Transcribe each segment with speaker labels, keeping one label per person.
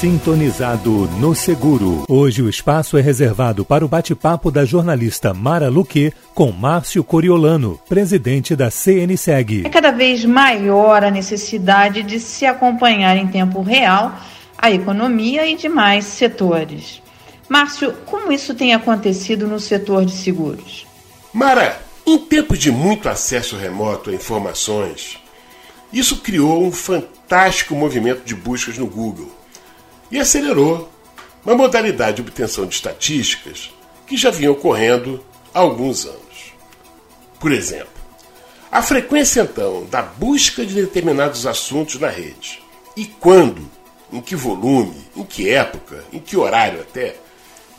Speaker 1: Sintonizado no Seguro. Hoje o espaço é reservado para o bate-papo da jornalista Mara Luque com Márcio Coriolano, presidente da CNSEG.
Speaker 2: É cada vez maior a necessidade de se acompanhar em tempo real a economia e demais setores. Márcio, como isso tem acontecido no setor de seguros?
Speaker 3: Mara, em tempos de muito acesso remoto a informações, isso criou um fantástico movimento de buscas no Google e acelerou uma modalidade de obtenção de estatísticas que já vinha ocorrendo há alguns anos. Por exemplo, a frequência então da busca de determinados assuntos na rede e quando, em que volume, em que época, em que horário até,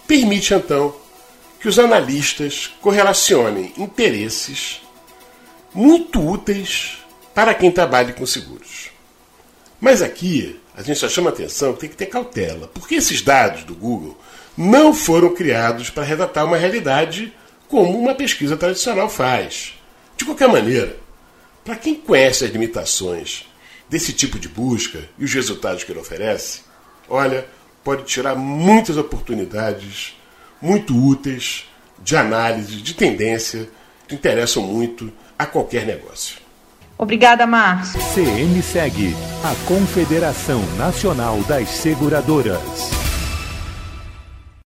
Speaker 3: permite então que os analistas correlacionem interesses muito úteis para quem trabalha com seguros. Mas aqui a gente só chama atenção que tem que ter cautela, porque esses dados do Google não foram criados para redatar uma realidade como uma pesquisa tradicional faz. De qualquer maneira, para quem conhece as limitações desse tipo de busca e os resultados que ele oferece, olha, pode tirar muitas oportunidades muito úteis de análise, de tendência, que interessam muito a qualquer negócio.
Speaker 2: Obrigada, Márcio.
Speaker 1: CN segue a Confederação Nacional das Seguradoras.